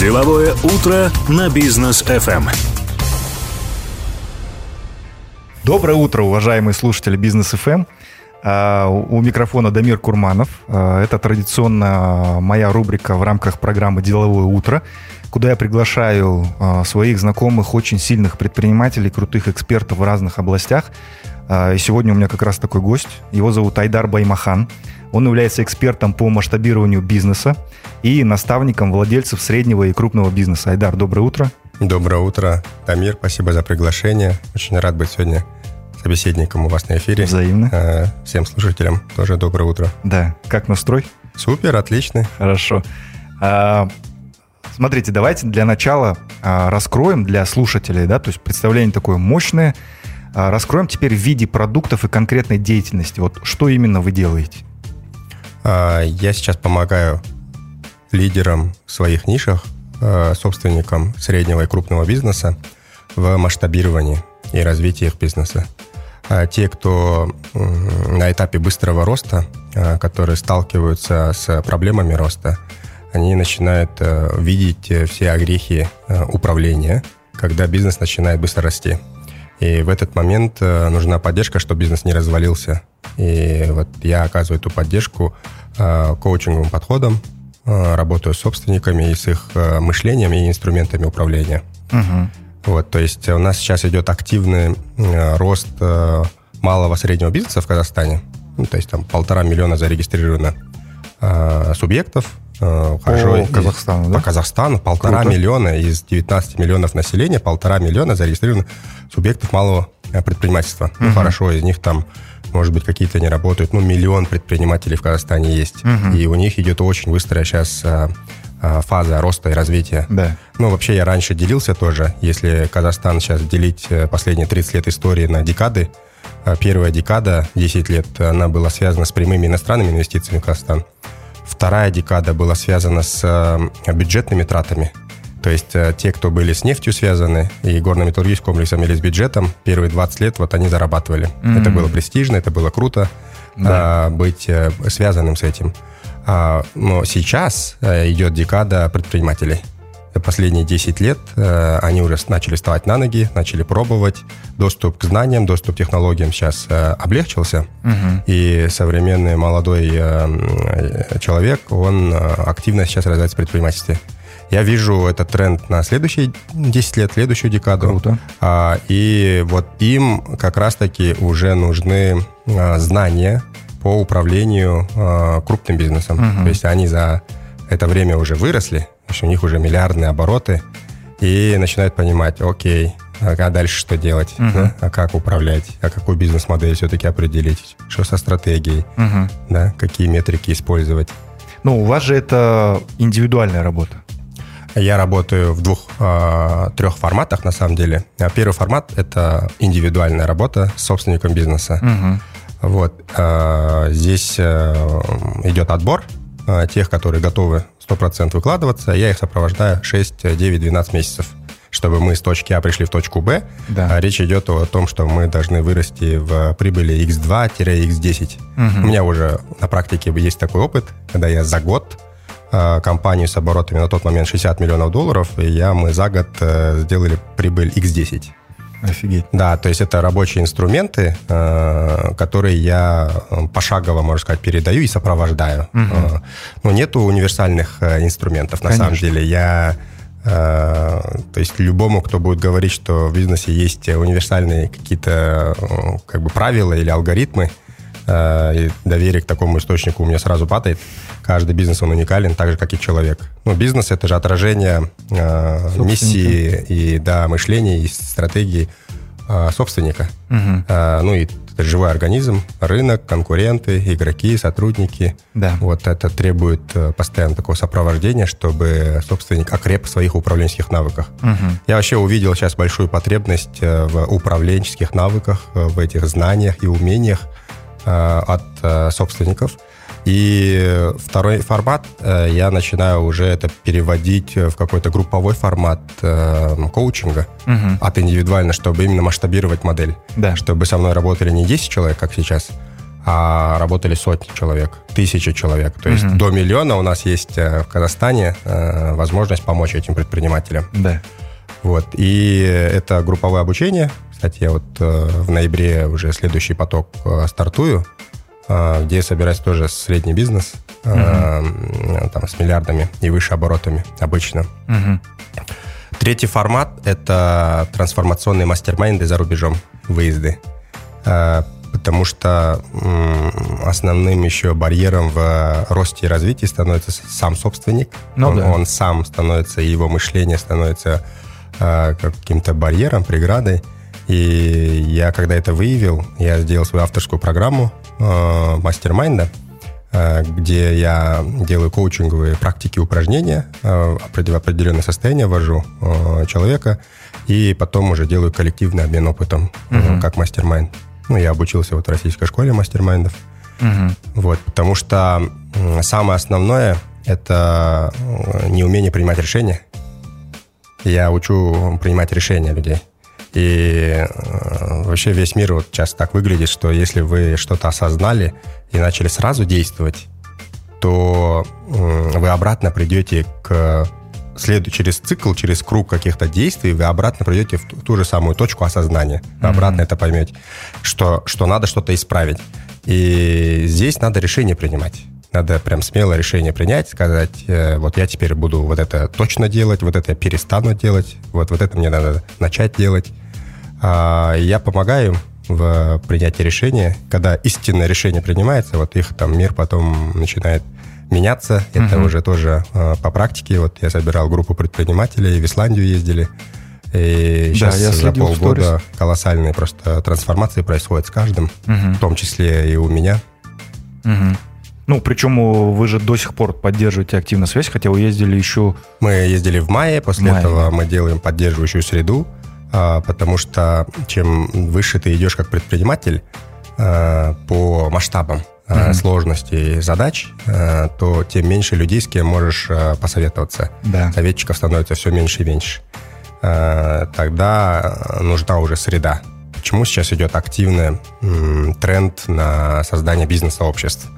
Деловое утро на бизнес FM. Доброе утро, уважаемые слушатели Бизнес FM. А, у микрофона Дамир Курманов. А, это традиционно моя рубрика в рамках программы «Деловое утро», куда я приглашаю а, своих знакомых, очень сильных предпринимателей, крутых экспертов в разных областях. И сегодня у меня как раз такой гость. Его зовут Айдар Баймахан. Он является экспертом по масштабированию бизнеса и наставником владельцев среднего и крупного бизнеса. Айдар, доброе утро. Доброе утро, Тамир. Спасибо за приглашение. Очень рад быть сегодня собеседником у вас на эфире. Взаимно. Э, всем слушателям тоже доброе утро. Да. Как настрой? Супер, отлично. Хорошо. А, смотрите, давайте для начала а, раскроем для слушателей, да, то есть представление такое мощное. А, раскроем теперь в виде продуктов и конкретной деятельности. Вот что именно вы делаете? А, я сейчас помогаю лидерам в своих нишах, а, собственникам среднего и крупного бизнеса в масштабировании и развитии их бизнеса. А те, кто на этапе быстрого роста, которые сталкиваются с проблемами роста, они начинают видеть все огрехи управления, когда бизнес начинает быстро расти. И в этот момент нужна поддержка, чтобы бизнес не развалился, и вот я оказываю эту поддержку э, коучинговым подходом, э, работаю с собственниками и с их э, мышлением и инструментами управления. Угу. Вот, то есть у нас сейчас идет активный э, рост э, малого среднего бизнеса в Казахстане. Ну, то есть там полтора миллиона зарегистрировано э, субъектов. Э, хорошо, по Казахстану, да? По Казахстану полтора Круто. миллиона из 19 миллионов населения, полтора миллиона зарегистрировано субъектов малого э, предпринимательства. Угу. Ну, хорошо, из них там может быть, какие-то не работают. Ну, миллион предпринимателей в Казахстане есть. Угу. И у них идет очень быстрая сейчас фаза роста и развития. Да. Ну, вообще, я раньше делился тоже. Если Казахстан сейчас делить последние 30 лет истории на декады, первая декада, 10 лет, она была связана с прямыми иностранными инвестициями в Казахстан. Вторая декада была связана с э, бюджетными тратами. То есть э, те, кто были с нефтью связаны и горно-металлургическим комплексом или с бюджетом, первые 20 лет вот они зарабатывали. Mm-hmm. Это было престижно, это было круто да. а, быть а, связанным с этим. А, но сейчас а, идет декада предпринимателей. Последние 10 лет а, они уже начали вставать на ноги, начали пробовать. Доступ к знаниям, доступ к технологиям сейчас а, облегчился. Угу. И современный молодой а, человек, он активно сейчас развивается в предпринимательстве. Я вижу этот тренд на следующие 10 лет, следующую декаду. Круто. А, и вот им как раз-таки уже нужны а, знания по управлению а, крупным бизнесом. Угу. То есть они за это время уже выросли, у них уже миллиардные обороты, и начинают понимать, окей, а дальше что делать, uh да? а как управлять, а какую бизнес-модель все-таки определить, что со стратегией, uh да, какие метрики использовать. Ну, у вас же это индивидуальная работа. Я работаю в двух, э, трех форматах, на самом деле. Первый формат – это индивидуальная работа с собственником бизнеса. Угу. Вот. Э, здесь э, идет отбор тех, которые готовы 100% выкладываться. Я их сопровождаю 6, 9, 12 месяцев чтобы мы с точки А пришли в точку Б. Да. речь идет о том, что мы должны вырасти в прибыли X2-X10. Угу. У меня уже на практике есть такой опыт, когда я за год Э, компанию с оборотами на тот момент 60 миллионов долларов, и я, мы за год э, сделали прибыль X10. Офигеть. Да, то есть это рабочие инструменты, э, которые я пошагово, можно сказать, передаю и сопровождаю. Угу. Но нету универсальных инструментов, на Конечно. самом деле. Я то есть любому, кто будет говорить, что в бизнесе есть универсальные какие-то как бы правила или алгоритмы, и доверие к такому источнику у меня сразу падает каждый бизнес, он уникален, так же, как и человек. Ну, бизнес — это же отражение э, миссии и, да, мышления и стратегии э, собственника. Угу. Э, ну, и это живой организм, рынок, конкуренты, игроки, сотрудники. Да. Вот это требует э, постоянно такого сопровождения, чтобы собственник окреп в своих управленческих навыках. Угу. Я вообще увидел сейчас большую потребность э, в управленческих навыках, э, в этих знаниях и умениях от собственников – и второй формат э, я начинаю уже это переводить в какой-то групповой формат э, коучинга угу. от индивидуально, чтобы именно масштабировать модель. Да. Чтобы со мной работали не 10 человек, как сейчас, а работали сотни человек, тысячи человек. То есть Мгм. до миллиона у нас есть э, в Казахстане э, возможность помочь этим предпринимателям. Да. Вот. И это групповое обучение. Кстати, я вот э, в ноябре уже следующий поток э, стартую, э, где я собираюсь тоже средний бизнес, м, там, с миллиардами и выше оборотами обычно. Мгм. Третий формат – это трансформационные мастер-майнды за рубежом, выезды. Потому что основным еще барьером в росте и развитии становится сам собственник. Ну он, да. он сам становится, его мышление становится каким-то барьером, преградой. И я, когда это выявил, я сделал свою авторскую программу э, мастер-майнда, э, где я делаю коучинговые практики, упражнения, э, в определенное состояние ввожу э, человека, и потом уже делаю коллективный обмен опытом, э, Мгм. как мастер-майнд. Ну, я обучился вот в российской школе мастер-майндов. Мгм. Вот, потому что самое основное – это неумение принимать решения. Я учу принимать решения людей. И э, вообще весь мир вот сейчас так выглядит, что если вы что-то осознали и начали сразу действовать, то м, вы обратно придете к следу через цикл, через круг каких-то действий, вы обратно придете в ту, ту же самую точку осознания. Вы Мгм. обратно это поймете, что, что надо что-то исправить. И здесь надо решение принимать. Надо прям смело решение принять, сказать, э, вот я теперь буду вот это точно делать, вот это я перестану делать, вот, вот это мне надо начать делать. А, я помогаю им в принятии решения. Когда истинное решение принимается, вот их там мир потом начинает меняться. Это Мгм. уже тоже э, по практике. Вот я собирал группу предпринимателей, в Исландию ездили. И Да, сейчас я за полгода колоссальные просто трансформации происходят с каждым, Мгм. в том числе и у меня. Мгм. Ну, причем вы же до сих пор поддерживаете активно связь, хотя вы ездили еще... Мы ездили в мае, после Мае, этого да. мы делаем поддерживающую среду, а, потому что чем выше ты идешь как предприниматель а, по масштабам а, Мгм. сложности задач, а, то тем меньше людей, с кем можешь а, посоветоваться. Да. Советчиков становится все меньше и меньше. А, Тогда нужна уже среда. Почему сейчас идет активный тренд на создание бизнес-сообществ?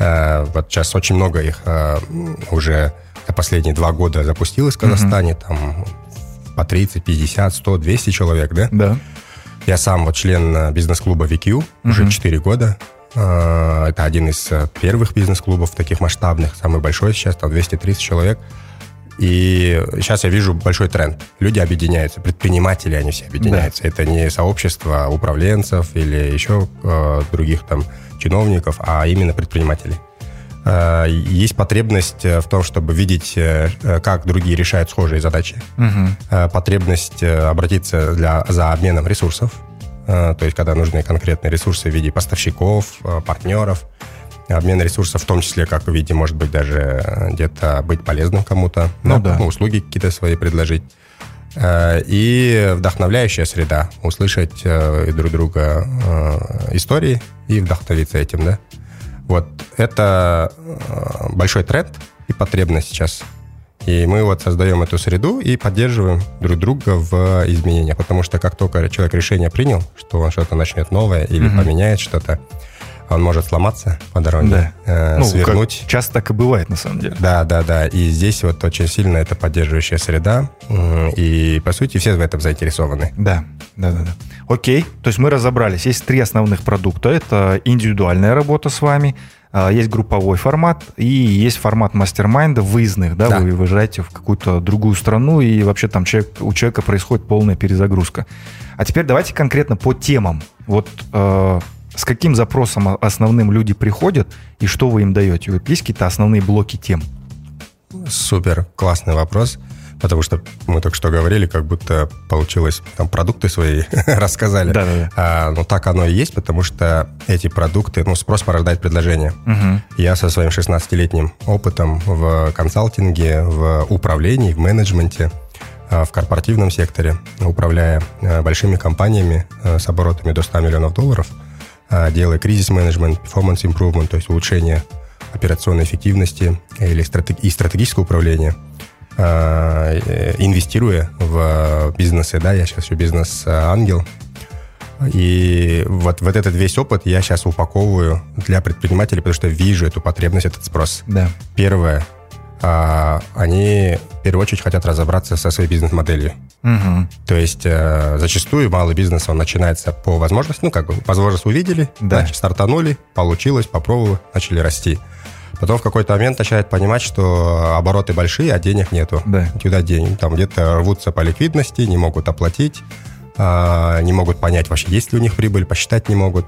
Э, Вот сейчас очень много их уже за последние два года запустилось в Казахстане. Там по 30, 50, 100, 200 человек, да? Да. Я сам вот член э, бизнес-клуба VQ уже Мгм. 4 года. Э, Это один из э, первых бизнес-клубов таких масштабных, самый большой сейчас, там 230 человек. И сейчас я вижу большой тренд. Люди объединяются, предприниматели, они все объединяются. Это не сообщество управленцев или еще э, других там чиновников, а именно предприниматели. Э, есть потребность э, в том, чтобы видеть, э, как другие решают схожие задачи э, потребность обратиться для, за обменом ресурсов, то есть когда нужны конкретные ресурсы в виде поставщиков, партнеров, обмен ресурсов в том числе, как в виде, может быть, даже где-то быть полезным кому-то, Ну да. услуги какие-то свои предложить. И вдохновляющая среда, услышать друг друга истории и вдохновиться этим, да. Вот это э, большой тренд и потребность сейчас. И мы вот создаем эту среду и поддерживаем друг друга в изменениях. Потому что как только человек решение принял, что он что-то начнет новое или Мгм. поменяет что-то, он может сломаться по дороге, Да. э, Ну, как свернуть. часто так и бывает, на самом деле. Да, да, да. И здесь вот очень сильно это поддерживающая среда. И, по сути, все в этом заинтересованы. Да, да, да, да. Окей, то есть мы разобрались. Есть три основных продукта. Это индивидуальная работа с вами, а, есть групповой формат и есть формат мастер-майнда выездных, да, Да. вы выезжаете в какую-то другую страну и вообще там человек, у человека происходит полная перезагрузка. А теперь давайте конкретно по темам. Вот э, с каким запросом основным люди приходят и что вы им даете? Вот есть какие-то основные блоки тем? Супер, классный вопрос. Потому что мы только что говорили, как будто получилось, там продукты свои рассказали. Да-да-да. А, ну, так оно и есть, потому что эти продукты, ну, спрос порождает предложение. Мгм. Я со своим 16-летним опытом в консалтинге, в управлении, в менеджменте, а, в корпоративном секторе, управляя а, большими компаниями а, с оборотами до 100 миллионов долларов, делая кризис-менеджмент, performance improvement, то есть улучшение операционной эффективности или стратег- и стратегическое управление, инвестируя в бизнесы, да, я сейчас еще бизнес-ангел, И вот, вот этот весь опыт я сейчас упаковываю для предпринимателей, потому что вижу эту потребность, этот спрос. Да. Первое, а, они в первую очередь хотят разобраться со своей бизнес-моделью. Мгм. То есть э, зачастую малый бизнес, он начинается по возможности, ну как бы возможность увидели, Да. значит, стартанули, получилось, попробовали, начали расти. Потом в какой-то момент начинают понимать, что обороты большие, а денег нету. Да. Куда деньги? Там где-то рвутся по ликвидности, не могут оплатить, а, не могут понять вообще, есть ли у них прибыль, посчитать не могут.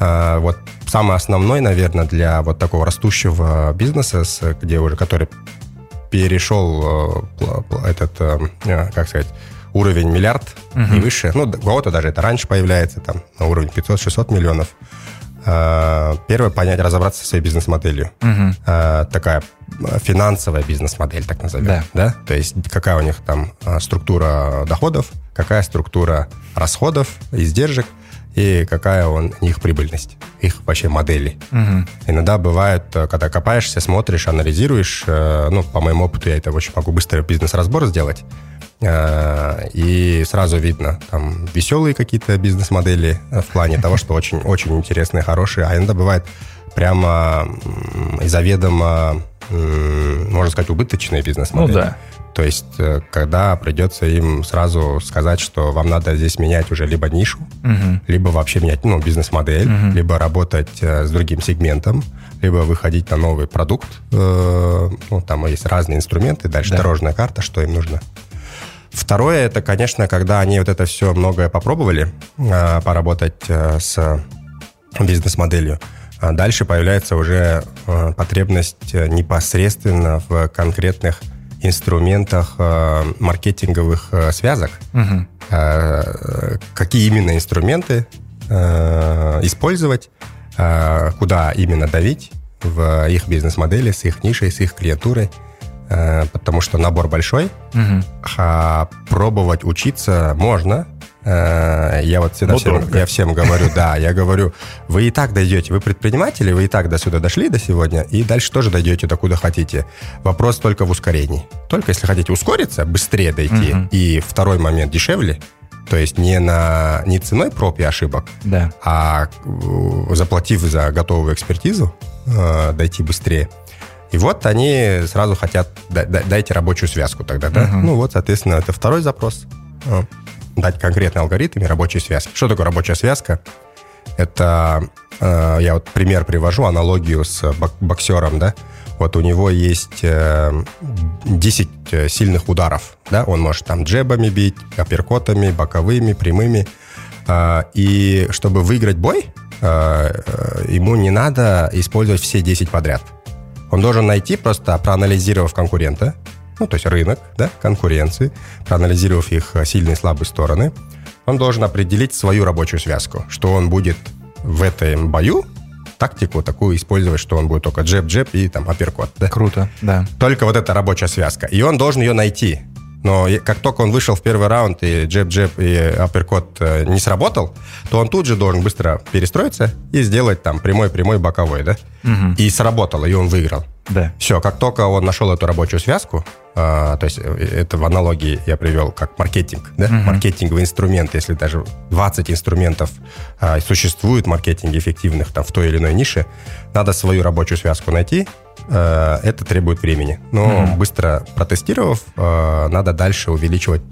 А, Вот самый основной, наверное, для вот такого растущего бизнеса, где уже который перешел э, этот, э, э, как сказать, уровень миллиард и выше. Ну, у кого-то даже это раньше появляется, там, на уровень 500-600 миллионов. Э, Первое, понять, разобраться со своей бизнес-моделью. Э, Такая э, финансовая бизнес-модель, так назовем. Да. То есть какая у них там структура доходов, какая структура расходов, издержек и какая он, у них прибыльность, их вообще модели. Мгм. Иногда бывает, когда копаешься, смотришь, анализируешь, ну, по моему опыту, я это очень могу быстро бизнес-разбор сделать, и сразу видно, там, веселые какие-то бизнес-модели э, в плане того, что очень, очень интересные, хорошие, а иногда бывает прямо и заведомо, можно сказать, убыточные бизнес-модели. Ну да. То есть, э, когда придется им сразу сказать, что вам надо здесь менять уже либо нишу, Мгм. либо вообще менять ну, бизнес-модель, либо работать э, с другим сегментом, либо выходить на новый продукт. Ну, там есть разные инструменты, дальше Да. дорожная карта, что им нужно. Второе, это, конечно, когда они вот это все многое попробовали, э, поработать э, с бизнес-моделью, а дальше появляется уже э, потребность э, непосредственно в конкретных инструментах маркетинговых связок, э, какие именно инструменты использовать, куда именно давить в их бизнес-модели, с их нишей, с их клиентурой, потому что набор большой, Мгм. а пробовать учиться можно. Э, Я вот всегда всем, дорого. я всем говорю, да, я говорю, вы и так дойдете, вы предприниматели, вы и так до сюда дошли до сегодня, и дальше тоже дойдете до куда хотите. Вопрос только в ускорении. Только если хотите ускориться, быстрее дойти, Мгм. и второй момент дешевле, то есть не, на, не ценой проб и ошибок, Да. а э, заплатив за готовую экспертизу, э, дойти быстрее. И вот они сразу хотят, да- да- дайте рабочую связку тогда, да? Мгм. Ну вот, соответственно, это второй запрос. Э, Дать конкретный алгоритм и рабочие связки. Что такое рабочая связка? Это, э, я вот пример привожу, аналогию с бок- боксером, да? Вот у него есть э, 10 э, сильных ударов, да? Он может там джебами бить, апперкотами, боковыми, прямыми. А, И чтобы выиграть бой, э, э, ему не надо использовать все 10 подряд. Он должен найти, просто проанализировав конкурента, ну, то есть рынок, да, конкуренции, проанализировав их э, сильные и слабые стороны, он должен определить свою рабочую связку, что он будет в этом бою тактику такую использовать, что он будет только джеб-джеб и там апперкот, да? Круто, да. Только вот эта рабочая связка. И он должен ее найти. Но как только он вышел в первый раунд и джеб-джеб и апперкот э, не сработал, то он тут же должен быстро перестроиться и сделать там прямой-прямой боковой, да? Мгм. И сработало, и он выиграл. Да. Все, как только он нашел эту рабочую связку, а, то есть э, это в аналогии я привел как маркетинг, да? маркетинговый инструмент, если даже 20 инструментов а, существует в маркетинге эффективных там, в той или иной нише, надо свою рабочую связку найти, это требует времени. Но быстро протестировав, э, надо дальше увеличивать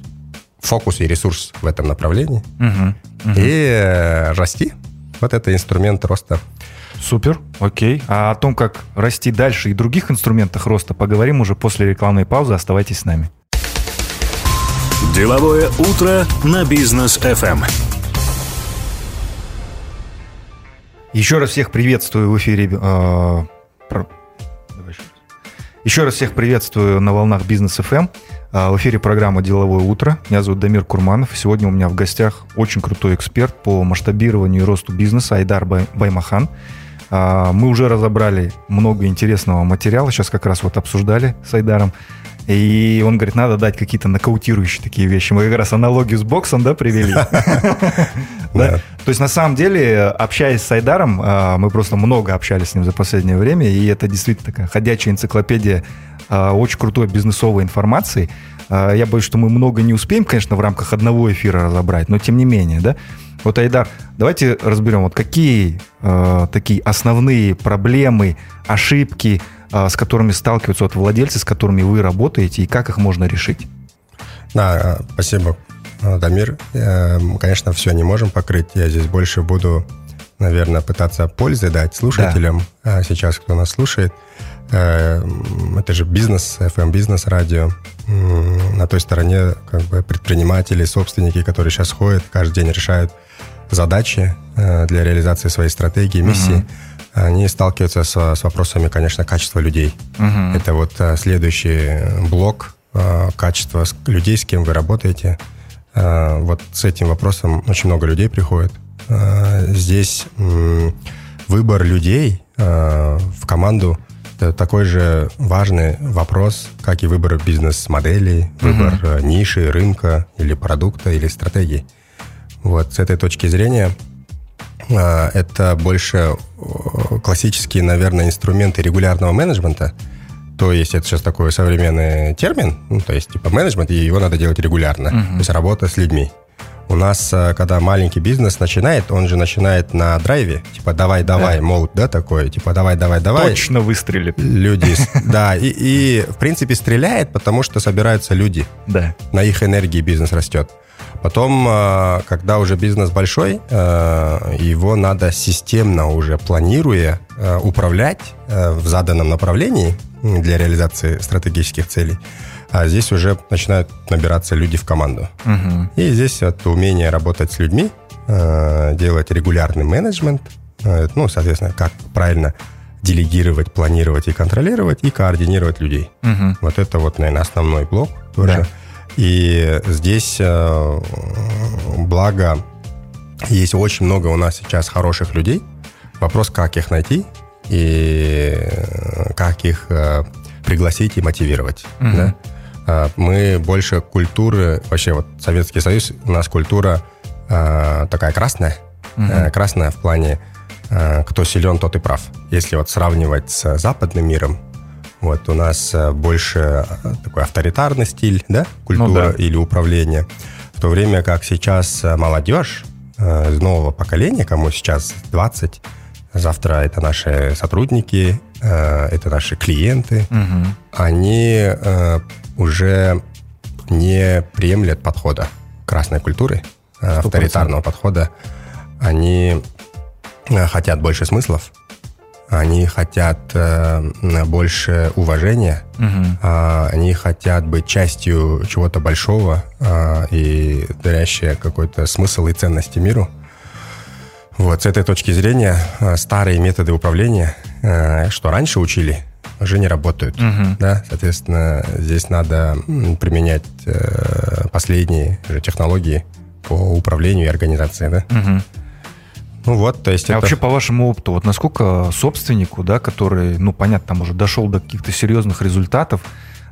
фокус и ресурс в этом направлении Мгм. и э, расти. Вот это инструмент роста. Супер, окей. А о том, как расти дальше и других инструментах роста, поговорим уже после рекламной паузы. Оставайтесь с нами. Деловое утро на бизнес FM. Еще раз всех приветствую в эфире. э, Еще раз всех приветствую на волнах Бизнес ФМ. Э, В эфире программа «Деловое утро». Меня зовут Дамир Курманов. Сегодня у меня в гостях очень крутой эксперт по масштабированию и росту бизнеса Айдар Бай- Баймахан. А, Мы уже разобрали много интересного материала. Сейчас как раз вот обсуждали с Айдаром. И он говорит, надо дать какие-то нокаутирующие такие вещи. Мы как раз аналогию с боксом, да, привели. То есть, на самом деле, общаясь с Айдаром, а, мы просто много общались с ним за последнее время, и это действительно такая ходячая энциклопедия э, очень крутой бизнесовой информации. Э, я боюсь, что мы много не успеем, конечно, в рамках одного эфира разобрать, но тем не менее, да. Вот, Айдар, давайте разберем, вот какие э, такие основные проблемы, ошибки, с которыми сталкиваются вот владельцы, с которыми вы работаете, и как их можно решить? Да, спасибо, Дамир. Конечно, все не можем покрыть. Я здесь больше буду наверное, пытаться пользы дать слушателям да. сейчас, кто нас слушает. Э, это же бизнес, FM бизнес радио. На той стороне как бы предприниматели, собственники, которые сейчас ходят, каждый день решают задачи э, для реализации своей стратегии, миссии. Угу. Они сталкиваются с, с вопросами, конечно, качества людей. Угу. Это вот э, следующий блок качества людей, с кем вы работаете. Вот с этим вопросом очень много людей приходит. Э, здесь выбор людей э, в команду такой же важный вопрос, как и выбор бизнес-моделей, выбор mm-hmm. ниши, рынка или продукта или стратегии. Вот с этой точки зрения это больше классические, наверное, инструменты регулярного менеджмента. То есть это сейчас такой современный термин, ну, то есть типа менеджмент, и его надо делать регулярно. Mm-hmm. То есть работа с людьми. У нас, э, когда маленький бизнес начинает, он же начинает на драйве, типа давай-давай, да. мол, да, такой, типа давай-давай-давай. Точно выстрелит. Люди, да, и, и в принципе стреляет, потому что собираются люди. Да. На их энергии бизнес растет. Потом, э, когда уже бизнес большой, э, его надо системно уже планируя управлять в заданном направлении для реализации стратегических целей а здесь уже начинают набираться люди в команду. Угу. И здесь вот умение работать с людьми, э, делать регулярный менеджмент, э, ну, соответственно, как правильно делегировать, планировать и контролировать, и координировать людей. Угу. Вот это вот, наверное, основной блок тоже. Да. И здесь, э, благо, есть очень много у нас сейчас хороших людей. Вопрос, как их найти и как их пригласить и мотивировать. Угу. Да? А, мы больше культуры, вообще вот Советский Союз, у нас культура э, такая красная, угу. э, красная в плане э, кто силен, тот и прав. Если вот сравнивать с западным миром, вот у нас больше такой авторитарный стиль, да, культура ну, да. или управление, в то время как сейчас молодежь э, из нового поколения, кому сейчас 20, завтра это наши сотрудники, э, это наши клиенты, угу. они э, уже не приемлят подхода красной культуры, 100%. Э, авторитарного подхода. Они э, хотят больше смыслов, они хотят э, больше уважения, угу. э, они хотят быть частью чего-то большого э, и дарящее какой-то смысл и ценности миру. Вот, с этой точки зрения э, старые методы управления, э, что раньше учили, уже не работают. Угу. Да? Соответственно, здесь надо применять э, последние же технологии по управлению и организации. Да? Угу. Ну вот, то есть а это... вообще по вашему опыту, вот насколько собственнику, да, который, ну понятно, там уже дошел до каких-то серьезных результатов,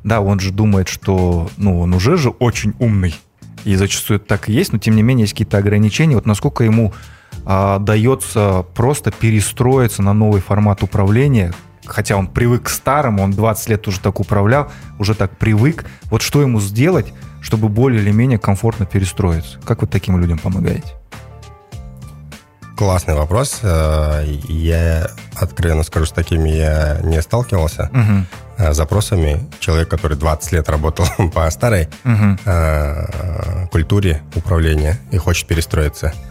да, он же думает, что, ну, он уже же очень умный, и зачастую это так и есть, но тем не менее есть какие-то ограничения. Вот насколько ему а, дается просто перестроиться на новый формат управления, хотя он привык к старому, он 20 лет уже так управлял, уже так привык. Вот что ему сделать, чтобы более или менее комфортно перестроиться? Как вы таким людям помогаете? Классный вопрос. Э, я откровенно скажу, с такими я не сталкивался. Угу. Запросами человек, который 20 лет работал по старой угу. культуре управления и хочет перестроиться –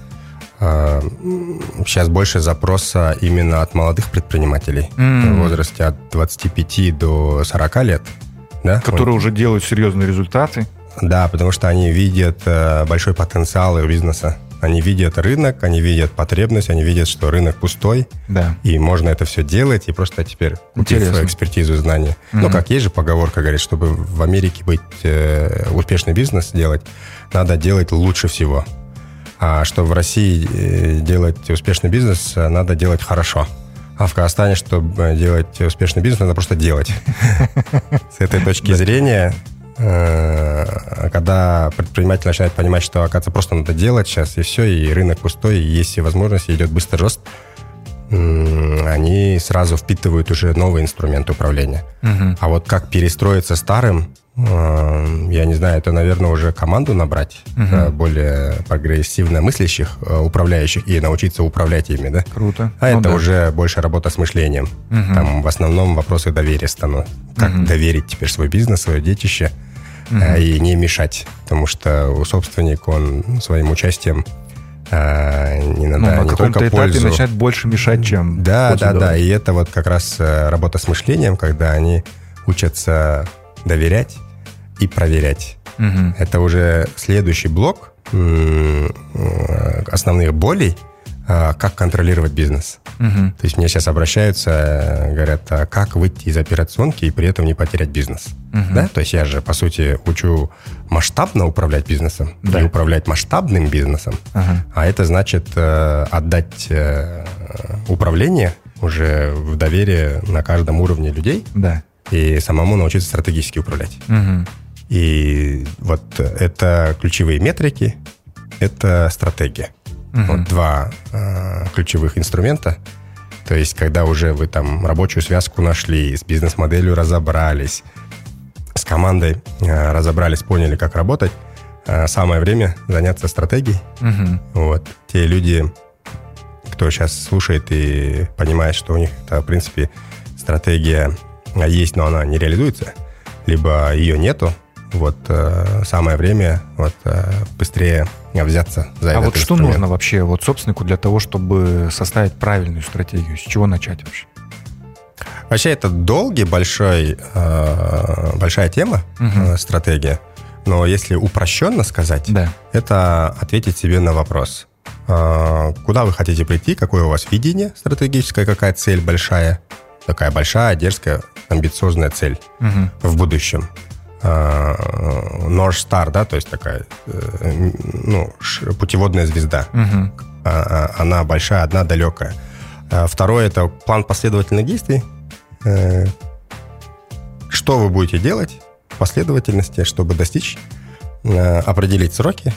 сейчас больше запроса именно от молодых предпринимателей mm. в возрасте от 25 до 40 лет. Да? Которые уже делают серьезные результаты. Да, потому что они видят э, большой потенциал их бизнеса. Они видят рынок, они видят потребность, они видят, что рынок пустой, да. и можно это все делать, и просто теперь купив экспертизу, знания. Mm-hmm. Ну, как есть же поговорка, говорит, чтобы в Америке быть э, успешный бизнес делать, надо делать лучше всего. А что в России э, делать успешный бизнес, э, надо делать хорошо. А в Казахстане, чтобы делать успешный бизнес, надо просто делать. С этой точки зрения, э, когда предприниматель начинает понимать, что, оказывается, просто надо делать сейчас, и все, и рынок пустой, и есть все возможности, идет быстрый рост, они сразу впитывают уже новые инструменты управления. Угу. А вот как перестроиться старым, э, я не знаю, это, наверное, уже команду набрать угу. более прогрессивно мыслящих э, управляющих и научиться управлять ими, да? Круто. А ну, это да. уже больше работа с мышлением. Угу. Там в основном вопросы доверия станут. Как угу. доверить теперь свой бизнес, свое детище угу. и не мешать, потому что собственник, он своим участием а, не надо ну, на не только пользу. начать больше мешать, чем Да, да, да. И это вот как раз работа с мышлением, когда они учатся доверять и проверять. Угу. Это уже следующий блок э, основных болей – а, как контролировать бизнес. Угу. То есть мне сейчас обращаются, говорят, а как выйти из операционки и при этом не потерять бизнес. Угу. Да? То есть я же, по сути, учу масштабно управлять бизнесом да. и управлять масштабным бизнесом. Ага. А это значит э, отдать э, управление уже в доверие на каждом уровне людей да. и самому научиться стратегически управлять. Угу. И вот это ключевые метрики, это стратегия. Угу. Вот два э, ключевых инструмента. То есть, когда уже вы там рабочую связку нашли, с бизнес-моделью разобрались, с командой э, разобрались, поняли, как работать, э, самое время заняться стратегией. Угу. Вот. Те люди, кто сейчас слушает и понимает, что у них, это, в принципе, стратегия есть, но она не реализуется, либо ее нету, вот э, самое время вот э, быстрее взяться за а этот А вот что нужно вообще вот собственнику для того, чтобы составить правильную стратегию? С чего начать вообще? Вообще это долгий, большой, э, большая тема, угу. стратегия. Но если упрощенно сказать, да. это ответить себе на вопрос. Куда вы хотите прийти, какое у вас видение стратегическое, какая цель большая, такая большая, дерзкая, амбициозная цель угу. в будущем. Э, North Star, да, то есть такая э, ну, путеводная звезда. Угу. Она большая, одна далекая. А второе это план последовательных действий. Э, что вы будете делать в последовательности, чтобы достичь, определить сроки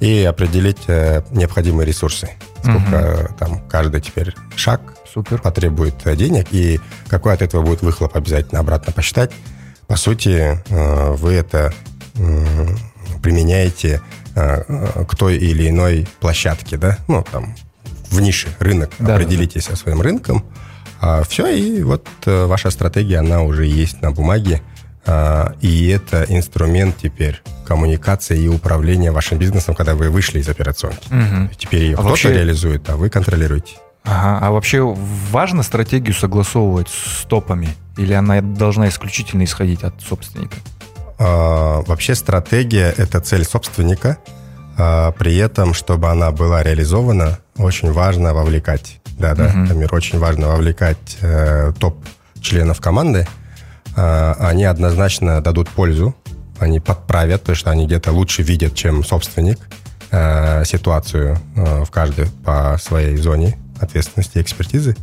и определить необходимые ресурсы. Сколько угу. там каждый теперь шаг Супер. потребует денег и какой от этого будет выхлоп обязательно обратно посчитать по сути, э, вы это применяете э, к той или иной площадке, да, ну, там, в нише, рынок, да, определитесь да, со своим рынком, а все, и вот э, ваша стратегия, она уже есть на бумаге, а, и это инструмент теперь коммуникации и управления вашим бизнесом, когда вы вышли из операционки. Угу. Теперь ее а кто-то вообще... реализует, а вы контролируете. Ага, а вообще важно стратегию согласовывать с топами? Или она должна исключительно исходить от собственника? А, вообще стратегия – это цель собственника. А, при этом, чтобы она была реализована, очень важно вовлекать. Да-да, угу. Тамир, очень важно вовлекать э, топ членов команды. Э, они однозначно дадут пользу, они подправят, то что они где-то лучше видят, чем собственник, э, ситуацию э, в каждой по своей зоне ответственности и экспертизы.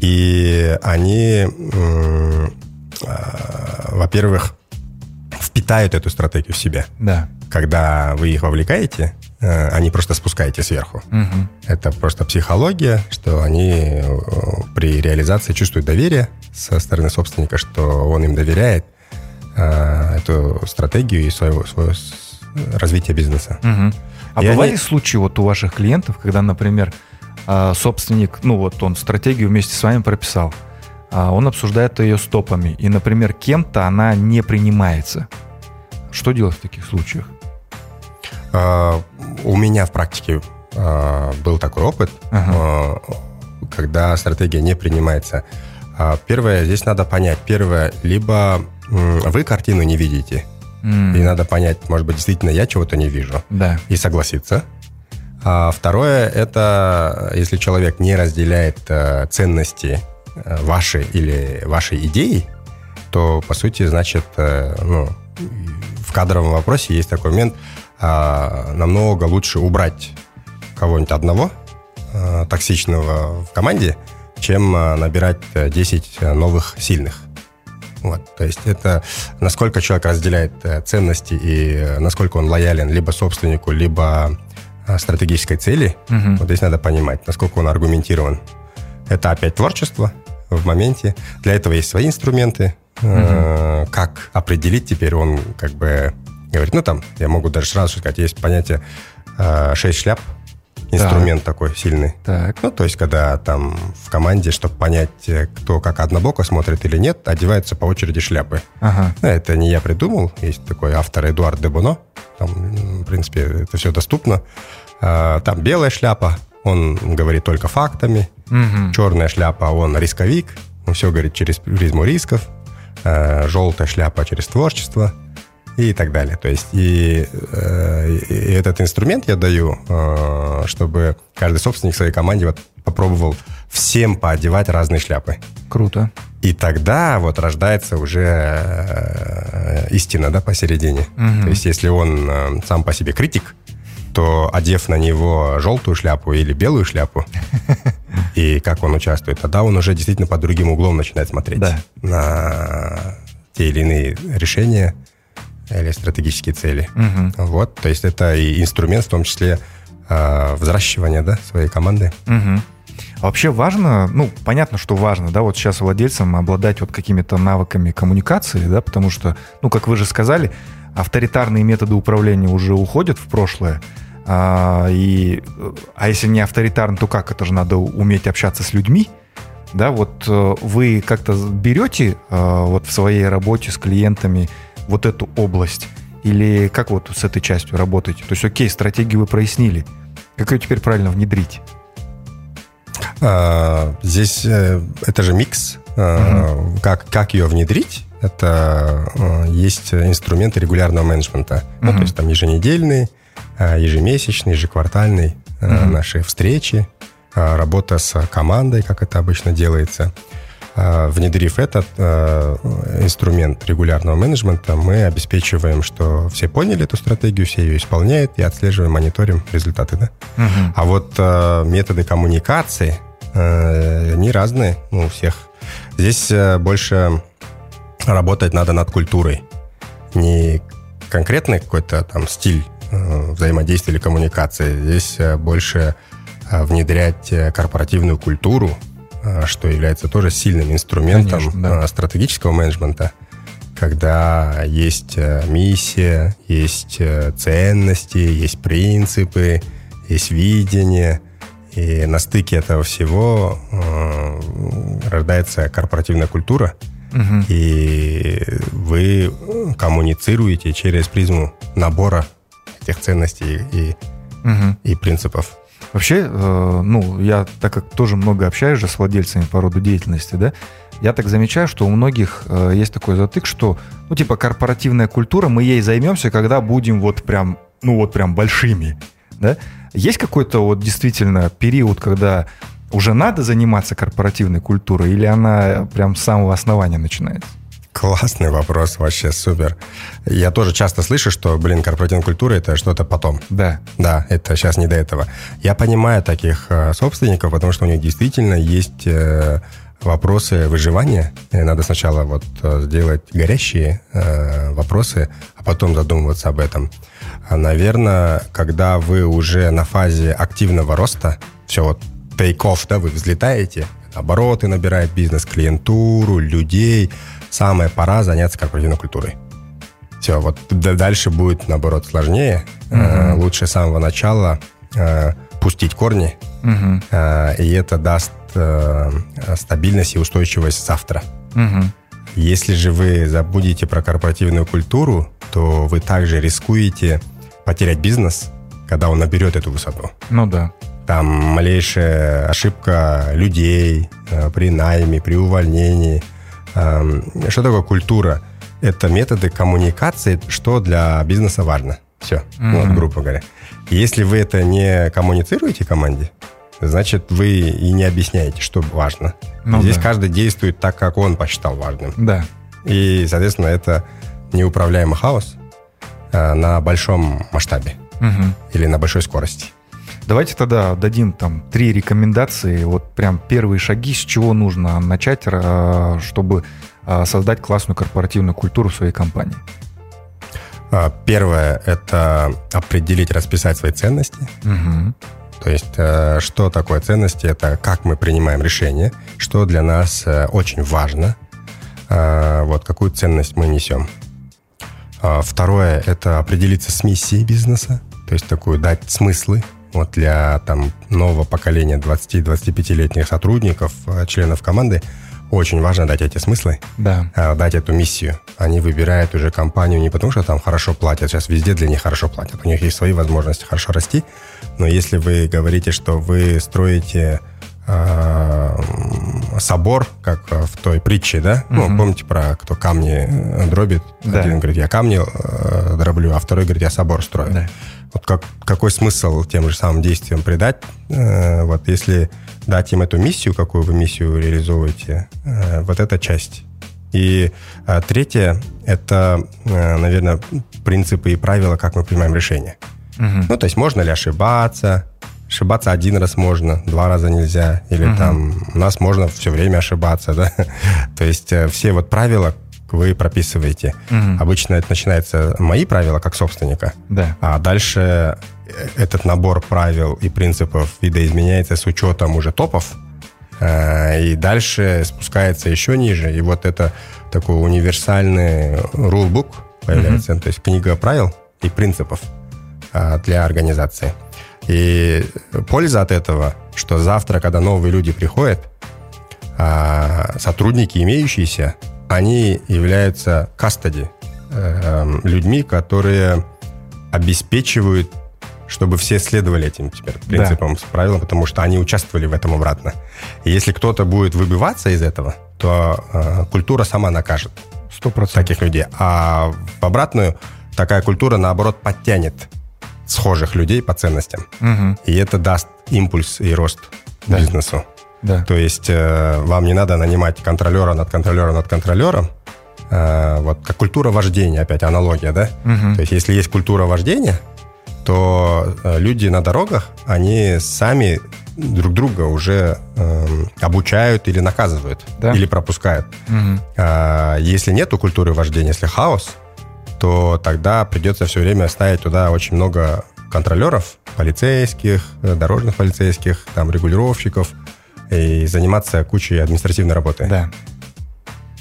И они, э, во-первых, впитают эту стратегию в себя. Да. Когда вы их вовлекаете, э, они просто спускаете сверху. Угу. Это просто психология, что они э, при реализации чувствуют доверие со стороны собственника, что он им доверяет э, эту стратегию и свое, свое развитие бизнеса. Угу. А и бывали они... случаи вот у ваших клиентов, когда, например, а, собственник, ну вот он стратегию вместе с вами прописал, а он обсуждает ее с топами, и, например, кем-то она не принимается. Что делать в таких случаях? А, у меня в практике был такой опыт, ага. когда стратегия не принимается. Первое, здесь надо понять. Первое, либо вы картину не видите, mm. и надо понять, может быть, действительно я чего-то не вижу, да. и согласиться. А второе – это если человек не разделяет э, ценности э, вашей или вашей идеи, то, по сути, значит, э, ну, в кадровом вопросе есть такой момент, э, намного лучше убрать кого-нибудь одного э, токсичного в команде, чем э, набирать 10 новых сильных. Вот, то есть это насколько человек разделяет э, ценности и э, насколько он лоялен либо собственнику, либо стратегической цели, угу. вот здесь надо понимать, насколько он аргументирован. Это опять творчество в моменте. Для этого есть свои инструменты. Угу. Как определить теперь он как бы говорит, ну там, я могу даже сразу сказать, есть понятие э, 6 шляп, инструмент так. такой сильный. Так. Ну, то есть, когда там в команде, чтобы понять, э, кто как однобоко смотрит или нет, одеваются по очереди шляпы. Ага. Ну, это не я придумал, есть такой автор Эдуард Дебуно, там, в принципе, это все доступно. А, там белая шляпа, он говорит только фактами. Угу. Черная шляпа, он рисковик, он все говорит через призму рисков. А, желтая шляпа через творчество и так далее. То есть и, э, и этот инструмент я даю, э, чтобы каждый собственник в своей команде вот попробовал всем поодевать разные шляпы. Круто. И тогда вот рождается уже э, истина, да, посередине. Угу. То есть если он сам по себе критик, то одев на него желтую шляпу или белую шляпу, и как он участвует, тогда он уже действительно под другим углом начинает смотреть да. на те или иные решения или стратегические цели. Угу. Вот, то есть это и инструмент, в том числе э, взращивания да, своей команды. Угу. А вообще важно, ну, понятно, что важно, да, вот сейчас владельцам обладать вот какими-то навыками коммуникации, да, потому что, ну, как вы же сказали, авторитарные методы управления уже уходят в прошлое, а, и, а если не авторитарно, то как? Это же надо уметь общаться с людьми, да, вот э, вы как-то берете э, вот в своей работе с клиентами вот эту область? Или как вот с этой частью работаете? То есть, окей, стратегию вы прояснили. Как ее теперь правильно внедрить? А, здесь э, это же микс. угу. как, как ее внедрить? Это э, есть инструменты регулярного менеджмента. Угу. Ну, то есть там еженедельный, э, ежемесячный, ежеквартальный угу. наши встречи, работа с командой, как это обычно делается. А, внедрив этот э, инструмент регулярного менеджмента, мы обеспечиваем, что все поняли эту стратегию, все ее исполняют и отслеживаем, мониторим результаты. Да? Угу. А вот э, методы коммуникации, э, они разные ну, у всех. Здесь больше работать надо над культурой. Не конкретный какой-то там стиль взаимодействия или коммуникации. Здесь больше внедрять корпоративную культуру, что является тоже сильным инструментом Конечно, да. А, стратегического менеджмента, когда есть э, миссия, есть э, ценности, есть принципы, есть видение, и на стыке этого всего э, рождается корпоративная культура, угу. и вы коммуницируете через призму набора этих ценностей и, угу. и принципов. Вообще, э, ну, я так как тоже много общаюсь же с владельцами по роду деятельности, да, я так замечаю, что у многих э, есть такой затык, что, ну, типа, корпоративная культура, мы ей займемся, когда будем вот прям, ну, вот прям большими, да. Есть какой-то вот действительно период, когда уже надо заниматься корпоративной культурой, или она прям с самого основания начинается? Классный вопрос, вообще супер. Я тоже часто слышу, что, блин, корпоративная культура это что-то потом. Да. Да, это сейчас не до этого. Я понимаю таких э, собственников, потому что у них действительно есть э, вопросы выживания. И надо сначала вот э, сделать горящие э, вопросы, а потом задумываться об этом. А, наверное, когда вы уже на фазе активного роста, все вот take-off, да, вы взлетаете, обороты набирает бизнес, клиентуру, людей, самая пора заняться корпоративной культурой. Все, вот дальше будет, наоборот, сложнее. Угу. Лучше с самого начала э, пустить корни, угу. и это даст стабильность и устойчивость завтра. Угу. Если же вы забудете про корпоративную культуру, то вы также рискуете потерять бизнес, когда он наберет эту высоту. Ну да. Там малейшая ошибка людей при найме, при увольнении – что такое культура? Это методы коммуникации, что для бизнеса важно. Все, mm-hmm. вот, грубо говоря. Если вы это не коммуницируете команде, значит, вы и не объясняете, что важно. Ну, Здесь да. каждый действует так, как он посчитал важным. Да. И, соответственно, это неуправляемый хаос а, на большом масштабе угу. или на большой скорости. Давайте тогда дадим там три рекомендации, вот прям первые шаги, с чего нужно начать, чтобы э, создать классную корпоративную культуру в своей компании. А, первое – это определить, расписать свои ценности. Угу. То есть, э, что такое ценности? Это как мы принимаем решения, что для нас э, очень важно, э, вот какую ценность мы несем. А второе – это определиться с миссией бизнеса, то есть такую дать смыслы вот для там, нового поколения 20-25-летних сотрудников, членов команды – очень важно дать эти смыслы, да. А, дать эту миссию. Они выбирают уже компанию не потому, что там хорошо платят, сейчас везде для них хорошо платят, у них есть свои возможности хорошо расти, но если вы говорите, что вы строите э, собор, как в той притче, да? Угу. Ну, помните про кто камни э, дробит? Да. Один говорит, я камни э, дроблю, а второй говорит, я собор строю. Да. Вот как, какой смысл тем же самым действиям придать? Э, вот если дать им эту миссию, какую вы миссию реализовываете, э, вот эта часть. И э, третье – это, э, наверное, принципы и правила, как мы принимаем решения. Угу. Ну, то есть можно ли ошибаться, ошибаться один раз можно, два раза нельзя, или угу. там у нас можно все время ошибаться, да. То есть все вот правила, вы прописываете. Угу. Обычно это начинается мои правила как собственника, да. а дальше э, этот набор правил и принципов видоизменяется с учетом уже топов, э, и дальше спускается еще ниже. И вот это такой универсальный рулбук появляется, mm то есть книга правил и принципов э, для организации. И польза от этого, что завтра, когда новые люди приходят, сотрудники имеющиеся они являются кастади, э, людьми, которые обеспечивают, чтобы все следовали этим теперь принципам, да. правилам, потому что они участвовали в этом обратно. И если кто-то будет выбиваться из этого, то э, культура сама накажет. Сто процентов. Таких людей. А в обратную такая культура, наоборот, подтянет схожих людей по ценностям. Угу. И это даст импульс и рост да. бизнесу. Да. То есть э, вам не надо нанимать контролера над контролером над контролером. Э, вот как культура вождения, опять аналогия, да? Угу. То есть если есть культура вождения, то э, люди на дорогах, они сами друг друга уже э, обучают или наказывают, да? или пропускают. Угу. А, если нету культуры вождения, если хаос, то тогда придется все время ставить туда очень много контролеров, полицейских, э, дорожных полицейских, там регулировщиков, и заниматься кучей административной работы. Да.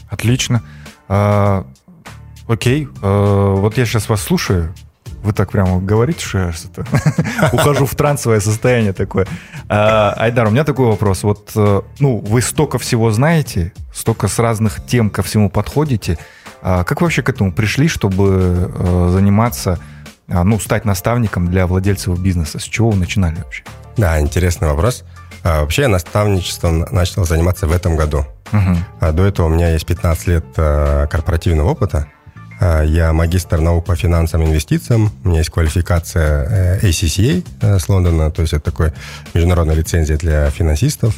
Отлично. А, окей. А, вот я сейчас вас слушаю. Вы так прямо говорите, что я что-то ухожу в трансовое состояние такое. А, Айдар, у меня такой вопрос. Вот, э, ну, вы столько всего знаете, столько с разных тем ко всему подходите. А как вы вообще к этому пришли, чтобы э, заниматься, а, ну, стать наставником для владельцев бизнеса? С чего вы начинали вообще? Да, интересный вопрос. А вообще я наставничеством начал заниматься в этом году. Угу. До этого у меня есть 15 лет корпоративного опыта. Я магистр наук по финансам и инвестициям. У меня есть квалификация э, ACCA э, с Лондона, то есть это такой международная лицензия для финансистов.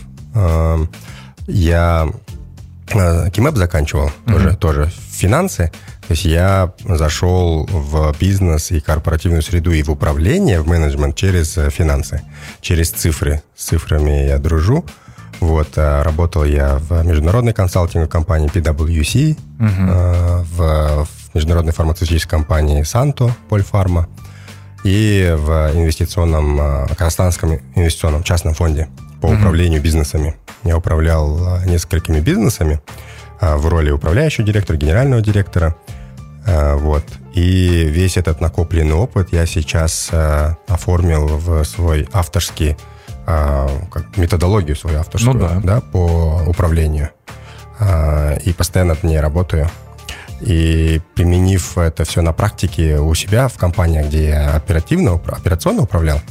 Я КИМЭП заканчивал, угу. тоже, тоже финансы. То есть я зашел в бизнес и корпоративную среду и в управление, в менеджмент через э, финансы, через цифры. С цифрами я дружу. Вот, э, работал я в международной консалтинговой компании PwC, угу. в, в международной фармацевтической компании Santo, Польфарма, и в инвестиционном, казахстанском инвестиционном частном фонде по угу. управлению бизнесами. Я управлял несколькими бизнесами в роли управляющего директора, генерального директора. Э, вот. И весь этот накопленный опыт я сейчас э, оформил в свой авторский, как, методологию свою авторскую, ну, да. Да, по управлению. И постоянно над ней работаю. И применив это все на практике у себя в компании, где я оперативно, операционно управлял,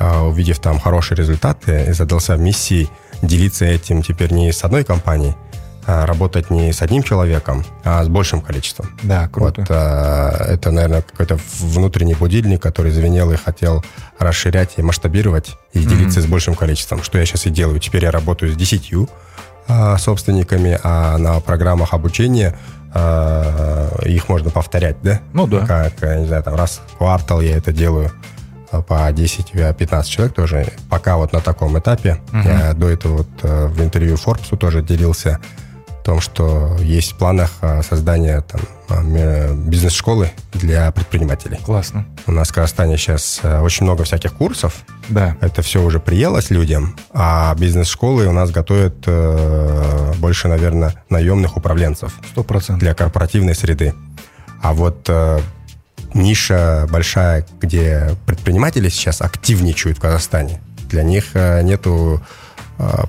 увидев там хорошие результаты, задался миссией делиться этим теперь не с одной компанией, а, работать не с одним человеком, а с большим количеством. Да, круто. Вот, а, это, наверное, какой-то внутренний будильник, который звенел и хотел расширять и масштабировать и делиться mm-hmm. с большим количеством, что я сейчас и делаю. Теперь я работаю с десятью а, собственниками, а на программах обучения их можно повторять, да? Ну да. Как, не знаю, там раз в квартал я это делаю по 10-15 человек тоже. Пока вот на таком этапе. Uh-huh. Я до этого вот в интервью Forbes тоже делился о том, что есть в планах а, создания там, а, бизнес-школы для предпринимателей. Классно. У нас в Казахстане сейчас а, очень много всяких курсов. Да. Это все уже приелось людям, а бизнес-школы у нас готовят э, больше, наверное, наемных управленцев. Сто процентов. Для корпоративной среды. А вот э, ниша большая, где предприниматели сейчас активничают в Казахстане, для них э, нету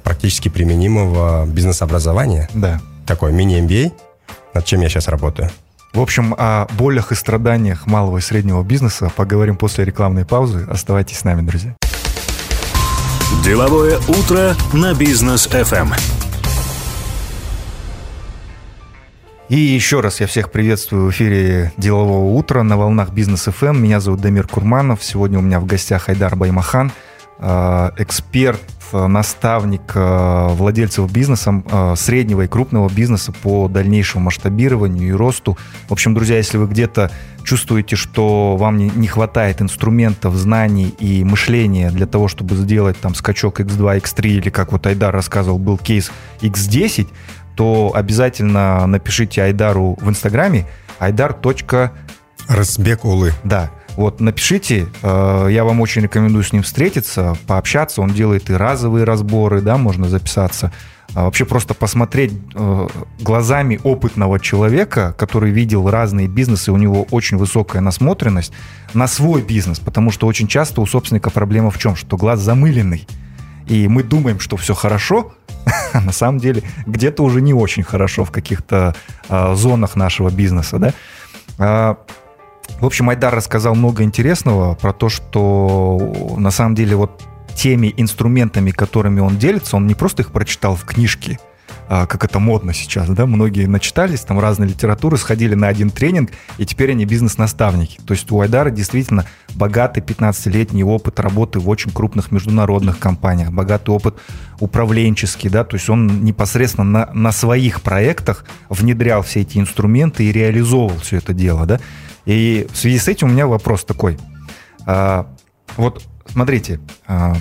практически применимого бизнес-образования. Да. Такой мини-MBA, над чем я сейчас работаю. В общем, о болях и страданиях малого и среднего бизнеса поговорим после рекламной паузы. Оставайтесь с нами, друзья. Деловое утро на бизнес FM. И еще раз я всех приветствую в эфире «Делового утра» на волнах Бизнес ФМ. Меня зовут Дамир Курманов. Сегодня у меня в гостях Айдар Баймахан, эксперт, наставник э, владельцев бизнеса, э, среднего и крупного бизнеса по дальнейшему масштабированию и росту. В общем, друзья, если вы где-то чувствуете, что вам не хватает инструментов, знаний и мышления для того, чтобы сделать там скачок X2, X3 или, как вот Айдар рассказывал, был кейс X10, то обязательно напишите Айдару в Инстаграме айдар. Разбег Улы. Да. Вот, напишите, э, я вам очень рекомендую с ним встретиться, пообщаться. Он делает и разовые разборы, да, можно записаться. А вообще просто посмотреть э, глазами опытного человека, который видел разные бизнесы, у него очень высокая насмотренность на свой бизнес, потому что очень часто у собственника проблема в чем? Что глаз замыленный. И мы думаем, что все хорошо, а на самом деле где-то уже не очень хорошо в каких-то э, зонах нашего бизнеса, да. В общем, Айдар рассказал много интересного про то, что на самом деле вот теми инструментами, которыми он делится, он не просто их прочитал в книжке, а, как это модно сейчас, да, многие начитались, там разные литературы, сходили на один тренинг, и теперь они бизнес-наставники. То есть у Айдара действительно богатый 15-летний опыт работы в очень крупных международных компаниях, богатый опыт управленческий, да, то есть он непосредственно на, на своих проектах внедрял все эти инструменты и реализовывал все это дело, да. И в связи с этим у меня вопрос такой. А, вот смотрите, а,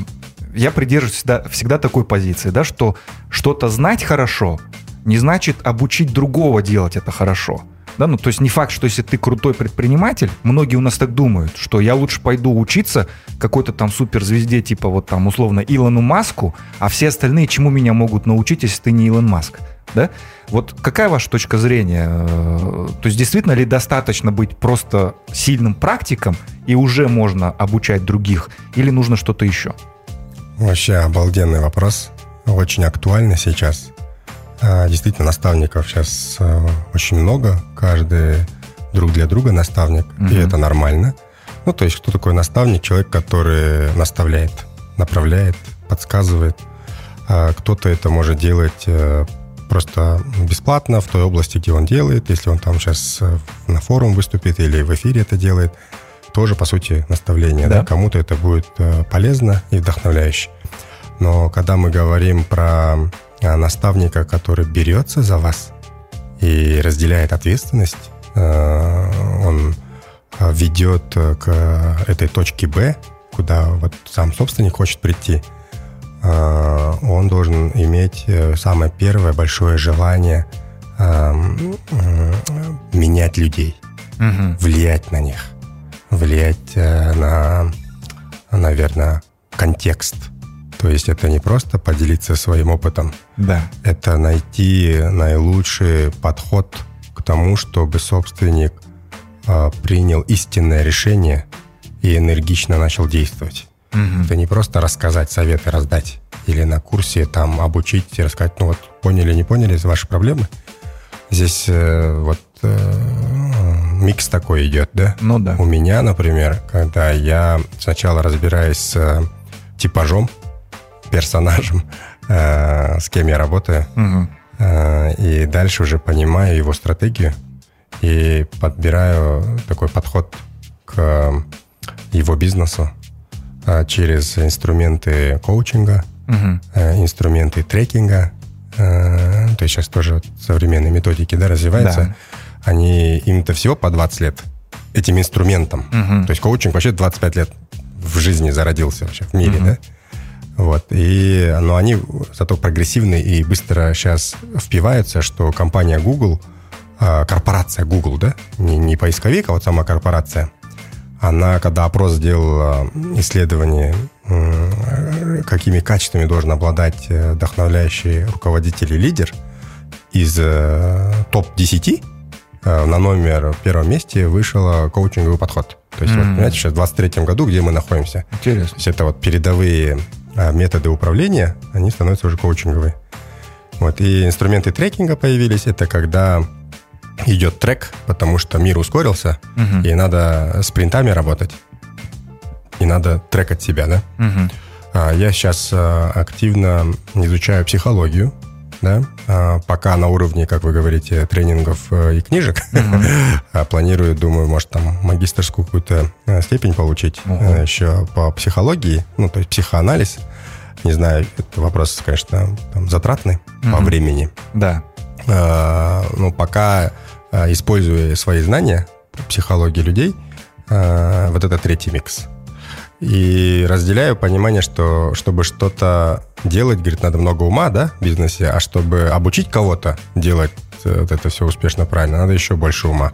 я придерживаюсь всегда, всегда такой позиции, да, что что-то знать хорошо не значит обучить другого делать это хорошо. Да, ну, то есть не факт, что если ты крутой предприниматель, многие у нас так думают, что я лучше пойду учиться какой-то там суперзвезде, типа вот там условно Илону Маску, а все остальные чему меня могут научить, если ты не Илон Маск да? Вот какая ваша точка зрения? То есть действительно ли достаточно быть просто сильным практиком и уже можно обучать других, или нужно что-то еще? Вообще обалденный вопрос, очень актуальный сейчас. А, действительно, наставников сейчас а, очень много, каждый друг для друга наставник, угу. и это нормально. Ну, то есть, кто такой наставник? Человек, который наставляет, направляет, подсказывает. А, кто-то это может делать э, просто бесплатно в той области, где он делает. Если он там сейчас э, на форум выступит или в эфире это делает, тоже, по сути, наставление. Да. Да? Кому-то это будет э, полезно и вдохновляюще. Но когда мы говорим про э, наставника, который берется за вас и разделяет ответственность, он ведет к этой точке Б, куда вот сам собственник хочет прийти – Э, он должен иметь э, самое первое большое желание менять людей, угу. влиять на них, влиять э, на, наверное, контекст. То есть это не просто поделиться своим опытом, да. это найти наилучший подход к тому, чтобы собственник принял истинное решение и энергично начал действовать. Угу. Это не просто рассказать, советы раздать. Или на курсе там обучить и рассказать, ну вот поняли, не поняли, это ваши проблемы. Здесь э, вот э, микс такой идет, да? Ну да. У меня, например, когда я сначала разбираюсь с э, типажом, персонажем, э, с кем я работаю, угу. э, и дальше уже понимаю его стратегию и подбираю такой подход к его бизнесу, через инструменты коучинга, угу. инструменты трекинга. То есть сейчас тоже современные методики да, развиваются. Да. Они им-то всего по 20 лет этим инструментом. Угу. То есть коучинг вообще 25 лет в жизни зародился вообще в мире, угу. да? Вот. И, но они зато прогрессивны и быстро сейчас впиваются, что компания Google, а, корпорация Google, да, не, не поисковик, а вот сама корпорация, она, когда опрос сделала исследование, какими качествами должен обладать э, вдохновляющий руководитель и лидер, из э, топ-10 э, на номер первом месте вышел коучинговый подход. То есть, mm-hmm. вот, понимаете, сейчас в 23 году, где мы находимся. Интересно. То есть это вот передовые методы управления, они становятся уже коучинговые. Вот, и инструменты трекинга появились. Это когда идет трек, потому что мир ускорился, угу. и надо спринтами работать. И надо трекать себя, да? Угу. Я сейчас а, активно изучаю психологию, да, а, пока на уровне, как вы говорите, тренингов э, и книжек. Mm-hmm. Планирую, думаю, может, там магистрскую какую-то э, степень получить uh-huh. еще по психологии, ну, то есть психоанализ. Не знаю, это вопрос, конечно, там, затратный mm-hmm. по времени. Да. А, ну, пока используя свои знания по психологии людей, вот это третий микс. И разделяю понимание, что чтобы что-то делать, говорит, надо много ума, да, в бизнесе, а чтобы обучить кого-то делать э, вот это все успешно, правильно, надо еще больше ума.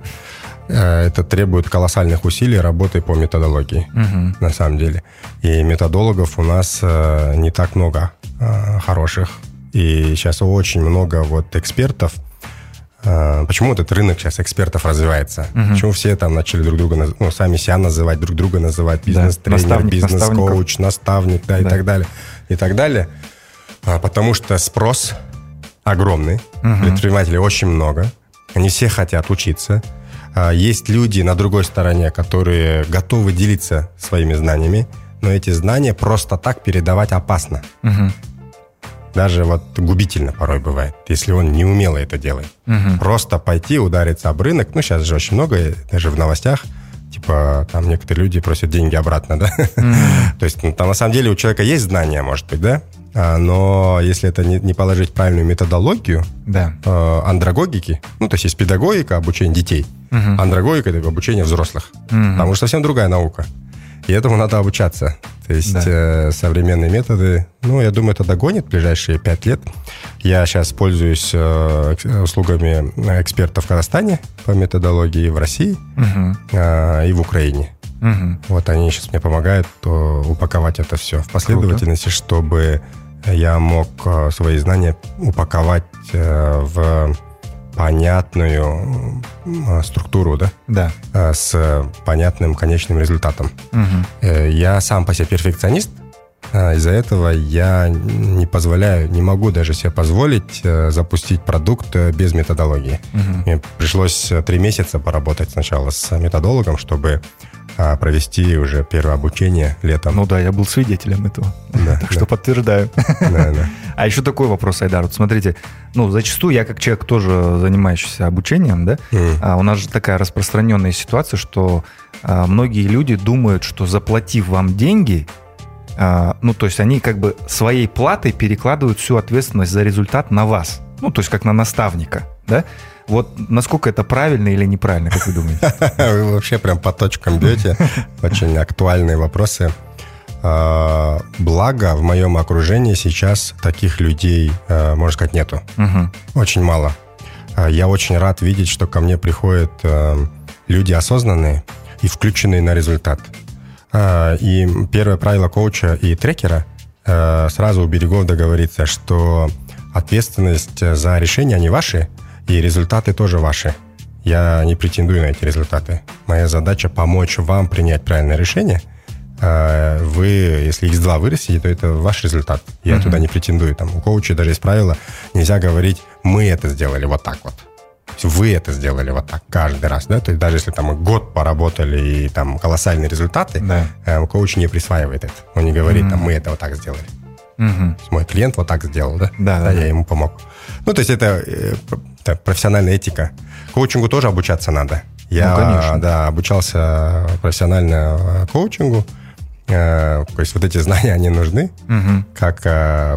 Э, это требует колоссальных усилий работы по методологии, угу. на самом деле. И методологов у нас э, не так много хороших. И сейчас очень много вот экспертов, почему этот рынок сейчас экспертов развивается? Угу. Почему все там начали друг друга, ну, сами себя называть, друг друга называть, бизнес-тренер, да, бизнес-коуч, наставник, да, да, и так далее, и так далее. А, потому что спрос огромный, угу. предпринимателей очень много, они все хотят учиться. А, есть люди на другой стороне, которые готовы делиться своими знаниями, но эти знания просто так передавать опасно. Угу даже вот губительно порой бывает, если он не умело это делает. Угу. Просто пойти, удариться об рынок, ну, сейчас же очень много, даже в новостях, типа, там некоторые люди просят деньги обратно, да? Mm-hmm. То есть, ну, там на самом деле у человека есть знания, может быть, да? А, но если это не, не положить правильную методологию да. э, андрогогики, ну, то есть есть педагогика, обучение детей, uh-huh. андрогогика – это обучение взрослых, uh-huh. потому что совсем другая наука. И этому надо обучаться. То есть да. э, современные методы, ну, я думаю, это догонит в ближайшие пять лет. Я сейчас пользуюсь э, услугами экспертов в Казахстане по методологии в России угу. э, и в Украине. Угу. Вот они сейчас мне помогают то, упаковать это все в последовательности, Круто. чтобы я мог э, свои знания упаковать э, в понятную структуру, да? Да. Э, с понятным конечным результатом. Угу. Я сам по себе перфекционист, э, из-за этого я не позволяю, не могу даже себе позволить запустить продукт без методологии. Угу. Мне пришлось три месяца поработать сначала с методологом, чтобы а провести уже первое обучение летом. Ну да, я был свидетелем этого. Да, так да. что подтверждаю. Да, да. А еще такой вопрос, Айдар. Вот смотрите, ну, зачастую я как человек тоже занимающийся обучением, да, mm. а у нас же такая распространенная ситуация, что а, многие люди думают, что заплатив вам деньги, а, ну, то есть они как бы своей платой перекладывают всю ответственность за результат на вас. Ну, то есть как на наставника, да? Вот насколько это правильно или неправильно, как вы думаете? Вы вообще прям по точкам бьете. Очень актуальные вопросы. А, благо, в моем окружении сейчас таких людей, а, можно сказать, нету. Очень мало. А, я очень рад видеть, что ко мне приходят люди осознанные и включенные на результат. И первое правило коуча и трекера сразу у берегов договориться, что ответственность за решение, они ваши, и результаты тоже ваши. Я не претендую на эти результаты. Моя задача помочь вам принять правильное решение. А, вы, если X2 вырастите, то это ваш результат. Я uh-huh. туда не претендую. Там у коуча даже есть правило, нельзя говорить, мы это сделали вот так вот. Вы это сделали вот так каждый раз, да? То есть даже если там год поработали и там колоссальные результаты, да. э, коуч не присваивает это. Он не говорит, uh-huh. там, мы это вот так сделали. Угу. Мой клиент вот так сделал, да? Да, да, да, я ему помог. Ну, то есть это, это профессиональная этика. Коучингу тоже обучаться надо. Я, ну, конечно. да, обучался профессионально э, коучингу. Э, то есть вот эти знания, они нужны, угу. как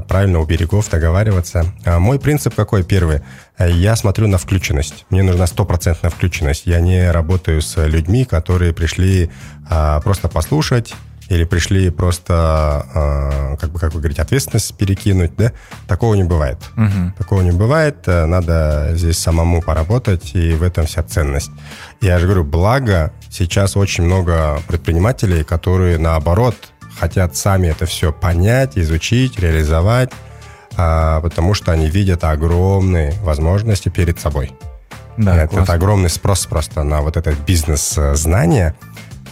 правильно у берегов договариваться. А мой принцип какой? Первый. Я смотрю на включенность. Мне нужна стопроцентная включенность. Я не работаю с людьми, которые пришли просто послушать, или пришли просто, э, как бы, как вы говорите, ответственность перекинуть, да, такого не бывает. Мгм. Такого не бывает, э, надо здесь самому поработать, и в этом вся ценность. Я же говорю, благо сейчас очень много предпринимателей, которые, наоборот, хотят сами это все понять, изучить, реализовать, а, потому что они видят огромные возможности перед собой. Да, это, это огромный спрос просто на вот это бизнес-знание.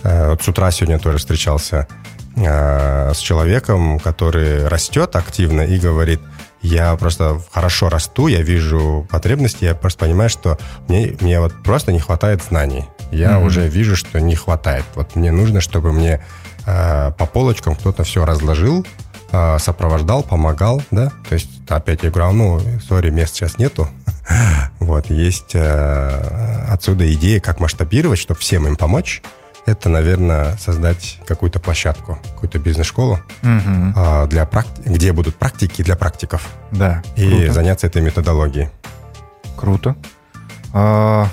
Э, Вот с утра сегодня тоже встречался э, с человеком, который растет активно и говорит, я просто хорошо расту, я вижу потребности, я просто понимаю, что мне, мне вот просто не хватает знаний. Я Мгм. уже вижу, что не хватает. Вот мне нужно, чтобы мне э, по полочкам кто-то все разложил, э, сопровождал, помогал, да. То есть опять я говорю, «А, ну, сори, мест сейчас нету. Вот, есть э, отсюда идея, как масштабировать, чтобы всем им помочь. Это, наверное, создать какую-то площадку, какую-то бизнес-школу, а, для практи- где будут практики для практиков, Да, и круто. заняться этой методологией. Круто. А,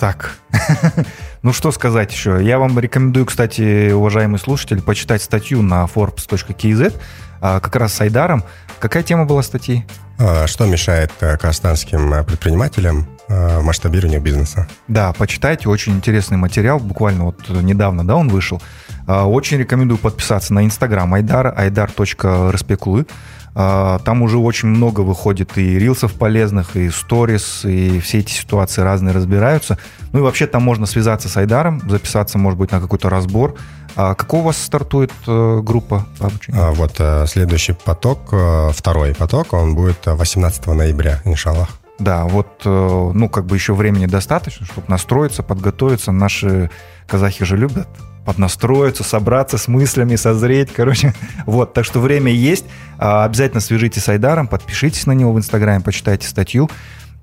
так. ну, что сказать еще? Я вам рекомендую, кстати, уважаемый слушатель, почитать статью на forbes.kz а, как раз с Айдаром. Какая тема была статьи? А, Что мешает э, казахстанским э, предпринимателям э, масштабированию бизнеса? Да, почитайте, очень интересный материал, буквально вот недавно, да, он вышел. А, Очень рекомендую подписаться на инстаграм айдар, айдар.распеклы. А, Там уже очень много выходит и рилсов полезных, и сторис, и все эти ситуации разные разбираются. Ну и вообще там можно связаться с Айдаром, записаться, может быть, на какой-то разбор. А Какого у вас стартует э, группа по обучению? А, Вот э, следующий поток, второй поток, он будет э, 18 ноября, иншаллах. Да, вот, э, ну, как бы еще времени достаточно, чтобы настроиться, подготовиться. Наши казахи же любят поднастроиться, собраться с мыслями, созреть, короче. Вот, так что время есть. А, Обязательно свяжитесь с Айдаром, подпишитесь на него в Инстаграме, почитайте статью.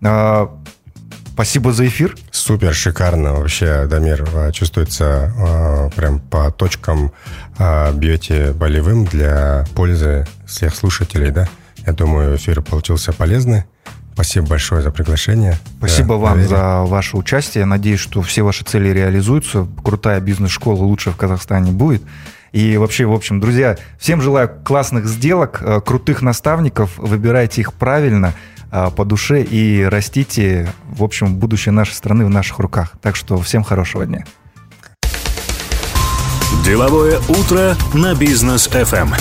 А, Спасибо за эфир. Супер, шикарно. Вообще, Дамир, э, чувствуется э, прям по точкам э, бьете болевым для пользы всех слушателей, да? Я думаю, эфир получился полезный. Спасибо большое за приглашение. Спасибо Да, вам доверие. за ваше участие. Надеюсь, что все ваши цели реализуются. Крутая бизнес-школа лучше в Казахстане будет. И вообще, в общем, друзья, всем желаю классных сделок, э, крутых наставников. Выбирайте их правильно, э, по душе и растите. В общем, будущее нашей страны в наших руках. Так что всем хорошего дня. Деловое утро на бизнес FM.